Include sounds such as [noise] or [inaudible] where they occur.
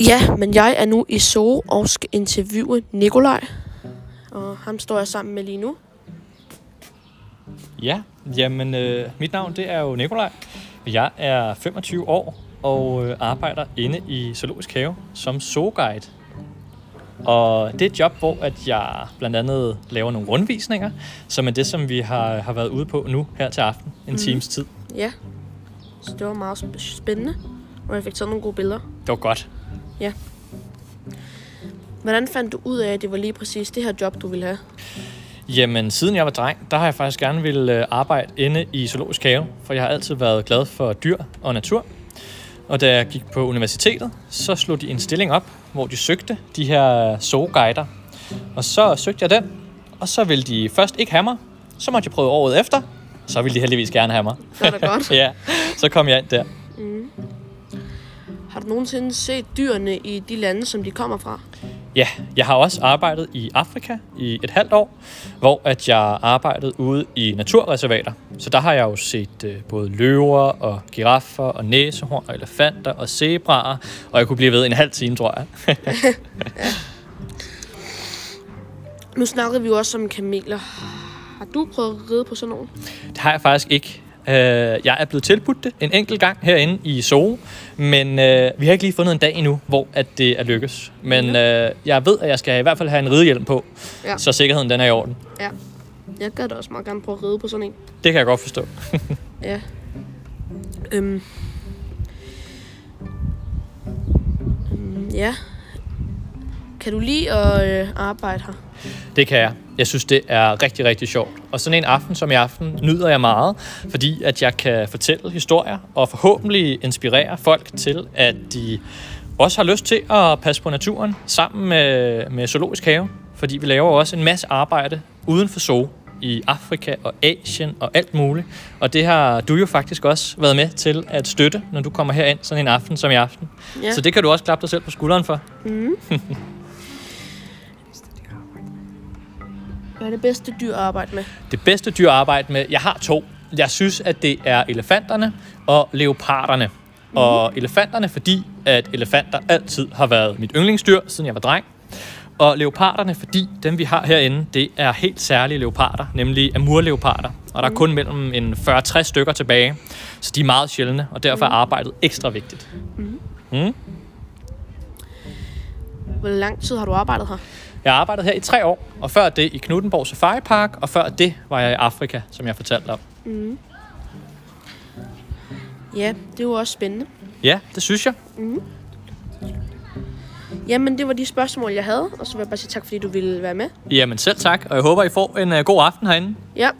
Ja, men jeg er nu i Zoo og skal interviewe Nikolaj. Og ham står jeg sammen med lige nu. Ja, jamen øh, mit navn det er jo Nikolaj. Jeg er 25 år og øh, arbejder inde i Zoologisk Have som zooguide. Og det er et job, hvor at jeg blandt andet laver nogle rundvisninger, som er det, som vi har, har været ude på nu her til aften, en mm. times tid. Ja, så det var meget sp- spændende. Og jeg fik taget nogle gode billeder. Det var godt. Ja. Hvordan fandt du ud af, at det var lige præcis det her job, du ville have? Jamen, siden jeg var dreng, der har jeg faktisk gerne ville øh, arbejde inde i Zoologisk Have, for jeg har altid været glad for dyr og natur. Og da jeg gik på universitetet, så slog de en stilling op, hvor de søgte de her zooguider. Og så søgte jeg den, og så ville de først ikke have mig. Så måtte jeg prøve året efter, så ville de heldigvis gerne have mig. Det var da godt. [laughs] ja, så kom jeg ind der. Har du nogensinde set dyrene i de lande, som de kommer fra? Ja, jeg har også arbejdet i Afrika i et halvt år, hvor at jeg arbejdede ude i naturreservater. Så der har jeg jo set øh, både løver og giraffer og næsehorn og elefanter og zebraer, og jeg kunne blive ved en halv time, tror jeg. [laughs] [laughs] Nu snakkede vi jo også om kameler. Har du prøvet at ride på sådan nogle? Det har jeg faktisk ikke. Øh, Jeg er blevet tilbudt det en enkelt gang herinde i Zoo, men øh, vi har ikke lige fundet en dag endnu, hvor at det er lykkes. Men øh, jeg ved, at jeg skal i hvert fald have en ridehjelm på, Ja. så sikkerheden den er i orden. Ja. Jeg gad da også meget gerne prøve at ride på sådan en. Det kan jeg godt forstå. [laughs] Ja. Øhm. Øhm, ja. Kan du lide at øh, arbejde her? Det kan jeg. Jeg synes, det er rigtig, rigtig sjovt. Og sådan en aften som i aften nyder jeg meget, fordi at jeg kan fortælle historier og forhåbentlig inspirere folk til, at de også har lyst til at passe på naturen sammen med, med Zoologisk Have. Fordi vi laver også en masse arbejde uden for zoo i Afrika og Asien og alt muligt. Og det har du jo faktisk også været med til at støtte, når du kommer herind sådan en aften som i aften. Ja. Så det kan du også klappe dig selv på skulderen for. [laughs] Hvad er det bedste dyr at arbejde med? Det bedste dyr at arbejde med, jeg har to. Jeg synes, at det er elefanterne og leoparderne. Mm-hmm. Og elefanterne, fordi at elefanter altid har været mit yndlingsdyr, siden jeg var dreng. Og leoparderne, fordi dem vi har herinde, det er helt særlige leoparder, nemlig amurleoparder. Og der er kun mellem en 40-60 stykker tilbage, så de er meget sjældne, og derfor er arbejdet ekstra vigtigt. Mm. Hvor lang tid har du arbejdet her? Jeg har arbejdet her i tre år, og før det i Knuttenborg Safari Park, og før det var jeg i Afrika, som jeg fortalte om. Ja, det var også spændende. Ja, det synes jeg. Jamen, det var de spørgsmål, jeg havde. Og så vil jeg bare sige tak, fordi du ville være med. Jamen selv tak, og jeg håber, I får en uh, god aften herinde. Ja,